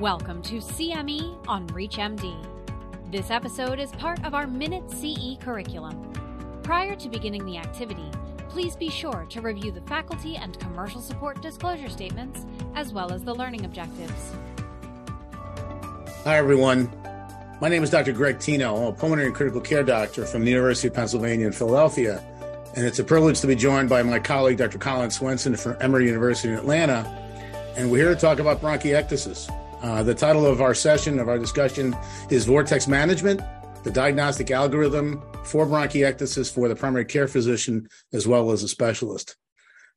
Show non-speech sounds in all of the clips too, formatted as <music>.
Welcome to CME on ReachMD. This episode is part of our Minute CE curriculum. Prior to beginning the activity, please be sure to review the faculty and commercial support disclosure statements as well as the learning objectives. Hi, everyone. My name is Dr. Greg Tino. I'm a pulmonary and critical care doctor from the University of Pennsylvania in Philadelphia. And it's a privilege to be joined by my colleague, Dr. Colin Swenson from Emory University in Atlanta. And we're here to talk about bronchiectasis. Uh, the title of our session, of our discussion, is Vortex Management, the diagnostic algorithm for bronchiectasis for the primary care physician as well as a specialist.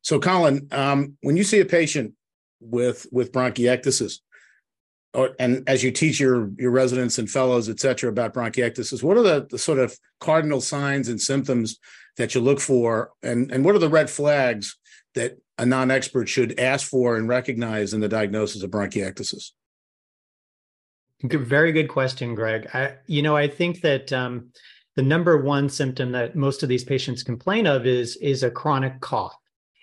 So, Colin, um, when you see a patient with with bronchiectasis, or, and as you teach your your residents and fellows, et cetera, about bronchiectasis, what are the, the sort of cardinal signs and symptoms that you look for, and and what are the red flags that a non-expert should ask for and recognize in the diagnosis of bronchiectasis? Very good question, Greg. I, you know, I think that um, the number one symptom that most of these patients complain of is is a chronic cough,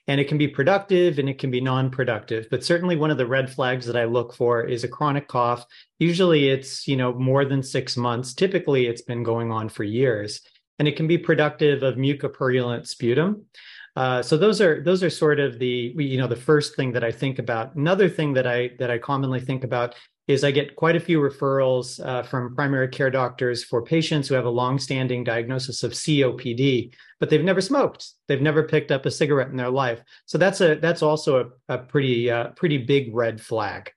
and it can be productive and it can be non-productive. But certainly, one of the red flags that I look for is a chronic cough. Usually, it's you know more than six months. Typically, it's been going on for years, and it can be productive of mucopurulent sputum. Uh, so those are those are sort of the you know the first thing that I think about. Another thing that I that I commonly think about is I get quite a few referrals uh, from primary care doctors for patients who have a long-standing diagnosis of COPD, but they've never smoked. They've never picked up a cigarette in their life. So that's a that's also a, a pretty uh, pretty big red flag.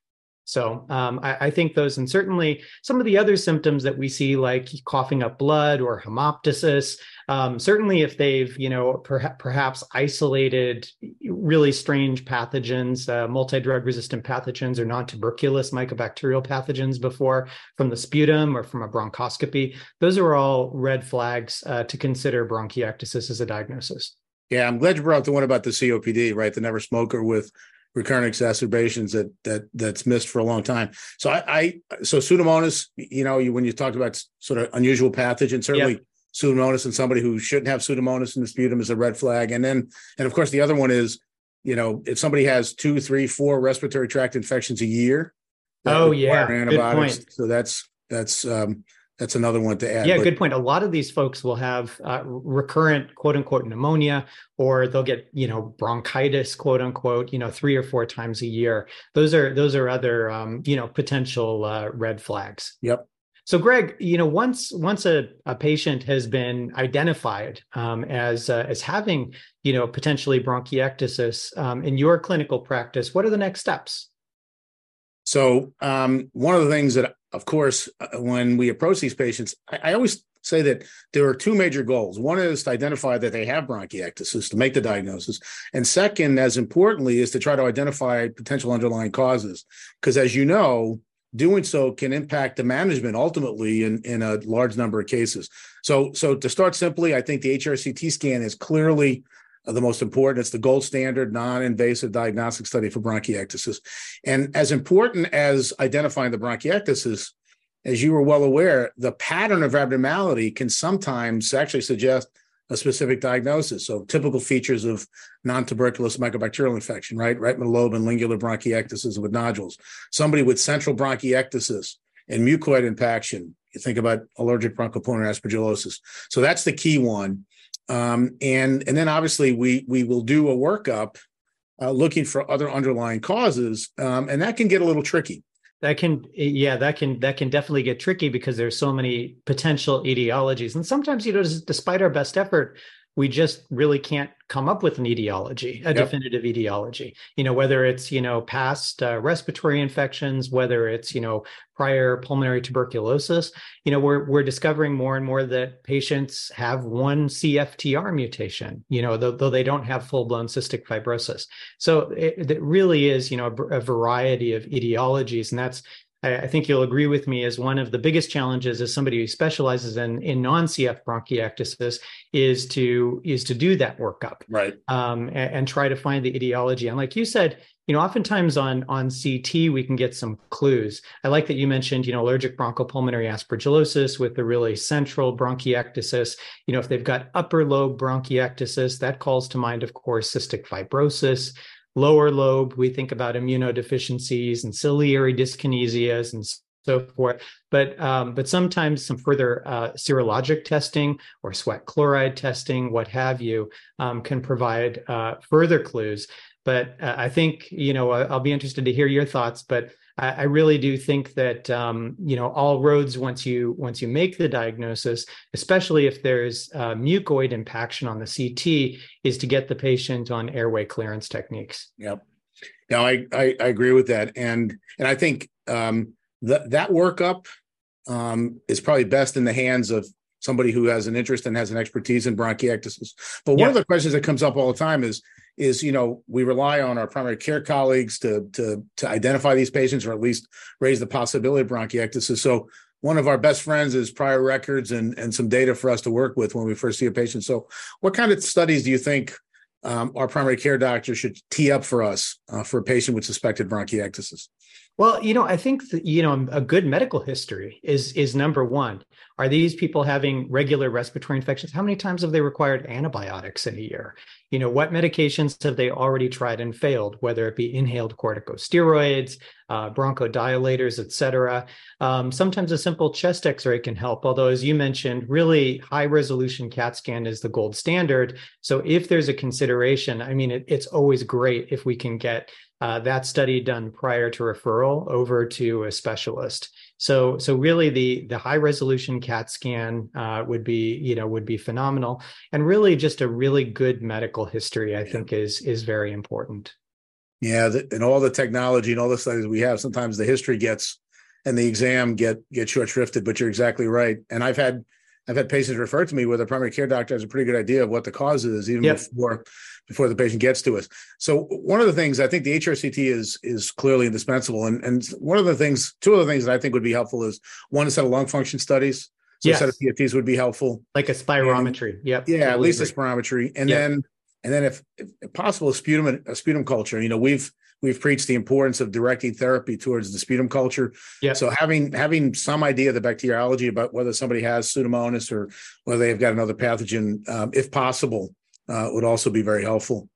So um, I, I, think those, and certainly some of the other symptoms that we see, like coughing up blood or hemoptysis, um, certainly if they've, you know, per- perhaps isolated really strange pathogens, uh, multi-drug resistant pathogens or non-tuberculous mycobacterial pathogens before from the sputum or from a bronchoscopy, those are all red flags uh, to consider bronchiectasis as a diagnosis. Yeah, I'm glad you brought up the one about the COPD, right? The never smoker with recurrent exacerbations that that that's missed for a long time. So I, I so Pseudomonas, you know, you, when you talk about sort of unusual pathogens, certainly yep. Pseudomonas and somebody who shouldn't have Pseudomonas in the sputum is a red flag. And then, and of course, the other one is, you know, if somebody has two, three, four respiratory tract infections a year. Oh yeah, antibiotics. So that's that's um, that's another one to add. Yeah, but, good point. A lot of these folks will have uh, recurrent quote unquote pneumonia, or they'll get you know bronchitis quote unquote you know three or four times a year. Those are those are other um, you know potential uh, red flags. Yep. So, Greg, you know, once once a, a patient has been identified um, as uh, as having you know potentially bronchiectasis um, in your clinical practice, what are the next steps? So, um, one of the things that of course, uh, when we approach these patients, I, I, always say that there are two major goals. One is to identify that they have bronchiectasis to make the diagnosis. And second, as importantly, is to try to identify potential underlying causes. Because as you know, doing so can impact the management ultimately in, in a large number of cases. So, so to start simply, I think the HRCT scan is clearly Uh, the most important. It's the gold standard non-invasive diagnostic study for bronchiectasis. And as important as identifying the bronchiectasis, as you were well aware, the pattern of abnormality can sometimes actually suggest a specific diagnosis. So typical features of non-tuberculous mycobacterial infection, right? Right middle lobe and lingular bronchiectasis with nodules. Somebody with central bronchiectasis and mucoid impaction. You think about allergic bronchopulmonary aspergillosis. So that's the key one. Um, and and then obviously we we will do a workup uh, looking for other underlying causes, um, and that can get a little tricky. That can yeah that can that can definitely get tricky because there's so many potential etiologies, and sometimes you know despite our best effort, we just really can't come up with an etiology, a yep. definitive etiology. You know, whether it's you know past uh, respiratory infections, whether it's you know prior pulmonary tuberculosis. You know, we're we're discovering more and more that patients have one CFTR mutation. You know, though, though they don't have full blown cystic fibrosis. So it, it really is you know a, a variety of etiologies, and that's I, think you'll agree with me as one of the biggest challenges as somebody who specializes in in non-CF bronchiectasis is to is to do that workup, right? Um, and, and, try to find the etiology. And like you said, you know, oftentimes on on CT we can get some clues. I like that you mentioned, you know, allergic bronchopulmonary aspergillosis with the really central bronchiectasis. You know, if they've got upper lobe bronchiectasis, that calls to mind, of course, cystic fibrosis lower lobe, we think about immunodeficiencies and ciliary dyskinesias and so forth. But um, but sometimes some further uh, serologic testing or sweat chloride testing, what have you, um, can provide uh, further clues. But uh, I think you know I'll be interested to hear your thoughts. But I, I really do think that um, you know all roads once you once you make the diagnosis, especially if there's uh, mucoid impaction on the CT, is to get the patient on airway clearance techniques. Yep. No, I, I, I agree with that, and and I think um, that that workup um, is probably best in the hands of somebody who has an interest and has an expertise in bronchiectasis. But one yeah. of the questions that comes up all the time is is you know we rely on our primary care colleagues to to to identify these patients or at least raise the possibility of bronchiectasis. So one of our best friends is prior records and and some data for us to work with when we first see a patient. So what kind of studies do you think um, our primary care doctor should tee up for us uh, for a patient with suspected bronchiectasis? Well, you know, I think that, you know a good medical history is is number one. Are these people having regular respiratory infections? How many times have they required antibiotics in a year? You know, what medications have they already tried and failed? Whether it be inhaled corticosteroids, uh, bronchodilators, et cetera. Um, sometimes a simple chest X-ray can help. Although, as you mentioned, really high resolution CAT scan is the gold standard. So, if there's a consideration, I mean, it, it's always great if we can get uh, that study done prior to referral over to a specialist. So, so really, the the high resolution CAT scan uh, would be you know would be phenomenal, and really just a really good medical history. I think is is very important. Yeah, the, and all the technology and all the studies we have, sometimes the history gets and the exam get get short shrifted. But you're exactly right. And I've had I've had patients refer to me where the primary care doctor has a pretty good idea of what the cause is, even yep. before before the patient gets to us. So one of the things I think the HRCT is is clearly indispensable, and and one of the things, two of the things that I think would be helpful is one a set of lung function studies. So yes. a set of PFTs would be helpful, like a spirometry. And, yep. Yeah, totally at least agree. a spirometry, and yep. then and then if, if possible, a sputum a sputum culture. You know, we've we've preached the importance of directing therapy towards the sputum culture. Yeah. So having having some idea of the bacteriology about whether somebody has pseudomonas or whether they've got another pathogen, um, if possible, uh, would also be very helpful.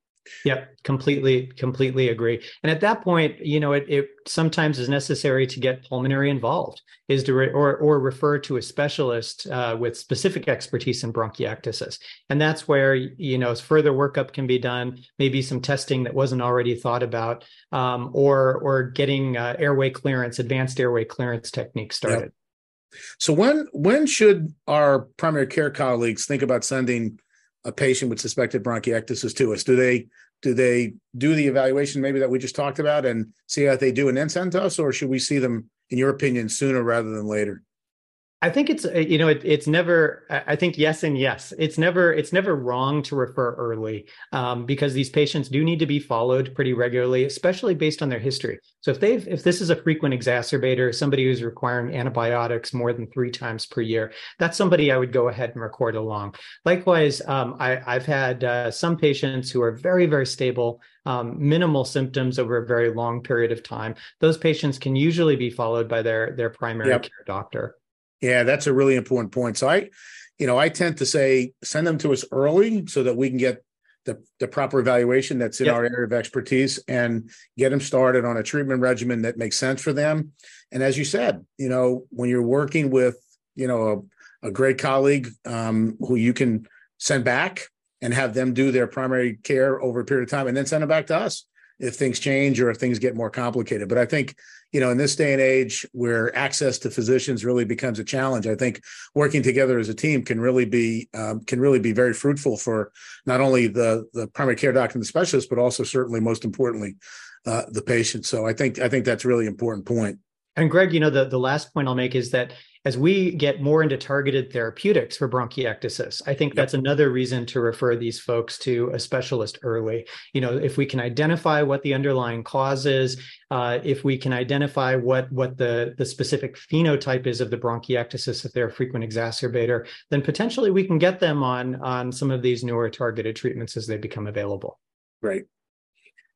Yep, completely, completely agree. And at that point, you know, it, it sometimes is necessary to get pulmonary involved, is to re- or or refer to a specialist uh, with specific expertise in bronchiectasis, and that's where you know further workup can be done, maybe some testing that wasn't already thought about, um, or or getting uh, airway clearance, advanced airway clearance techniques started. Yep. So when when should our primary care colleagues think about sending a patient with suspected bronchiectasis to us? Do they do they do the evaluation maybe that we just talked about and see how they do and then send to us, or should we see them, in your opinion, sooner rather than later? I think it's uh, you know it, it's never I think yes and yes. It's never it's never wrong to refer early um, because these patients do need to be followed pretty regularly especially based on their history. So if they've if this is a frequent exacerbator somebody who's requiring antibiotics more than three times per year that's somebody I would go ahead and record along. Likewise um, I, have had uh, some patients who are very very stable um, minimal symptoms over a very long period of time. Those patients can usually be followed by their their primary yep. care doctor yeah, that's a really important point. So I, you know, I tend to say send them to us early so that we can get the, the proper evaluation that's in yep. our area of expertise and get them started on a treatment regimen that makes sense for them. And as you said, you know, when you're working with, you know, a, a great colleague um, who you can send back and have them do their primary care over a period of time and then send them back to us if things change or if things get more complicated. But I think, you know, in this day and age where access to physicians really becomes a challenge, I think working together as a team can really be um, can really be very fruitful for not only the the primary care doctor and the specialist, but also certainly most importantly uh, the patient. So I think I think that's really important point. And Greg, you know, the, the last point I'll make is that as we get more into targeted therapeutics for bronchiectasis, I think yep. that's another reason to refer these folks to a specialist early. You know, if we can identify what the underlying cause is, uh, if we can identify what what the the specific phenotype is of the bronchiectasis, if they're a frequent exacerbator, then potentially we can get them on on some of these newer targeted treatments as they become available. Right.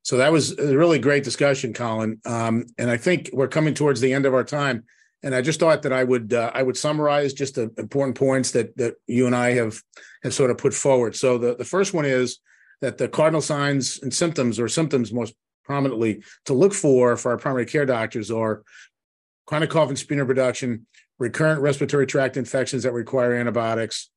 So that was a really great discussion, Colin. Um, and I think we're coming towards the end of our time and I just thought that I would uh, I would summarize just the important points that that you and I have have sort of put forward. So the the first one is that the cardinal signs and symptoms, or symptoms most prominently to look for for our primary care doctors, are chronic cough and sputum production, recurrent respiratory tract infections that require antibiotics,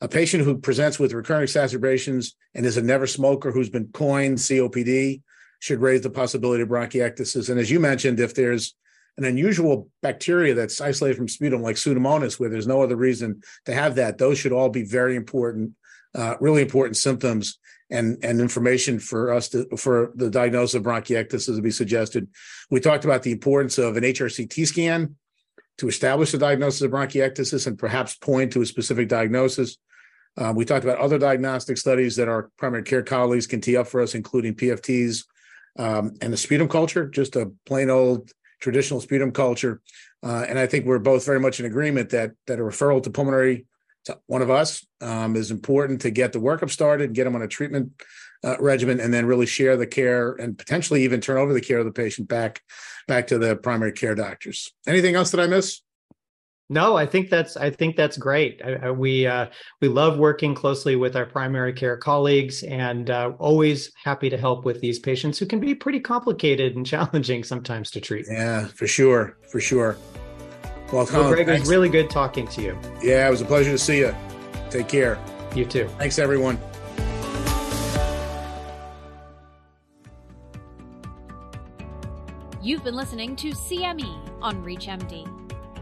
a patient who presents with recurrent exacerbations and is a never smoker who's been coined COPD should raise the possibility of bronchiectasis. And as you mentioned, if there's an unusual bacteria that's isolated from sputum, like Pseudomonas, where there's no other reason to have that, those should all be very important, uh, really important symptoms and and information for us to for the diagnosis of bronchiectasis to be suggested. We talked about the importance of an HRCT scan to establish the diagnosis of bronchiectasis and perhaps point to a specific diagnosis. Uh, we talked about other diagnostic studies that our primary care colleagues can tee up for us, including PFTs um, and the sputum culture, just a plain old traditional sputum culture. Uh, and I think we're both very much in agreement that that a referral to pulmonary to one of us um, is important to get the workup started, get them on a treatment uh, regimen, and then really share the care and potentially even turn over the care of the patient back back to the primary care doctors. Anything else that I miss? No, I think that's I think that's great. I, I, we uh, we love working closely with our primary care colleagues, and uh, always happy to help with these patients who can be pretty complicated and <laughs> challenging sometimes to treat. Yeah, for sure, for sure. Well, Tom, well, Greg, thanks. it was really good talking to you. Yeah, it was a pleasure to see you. Take care. You too. Thanks, everyone. You've been listening to CME on ReachMD.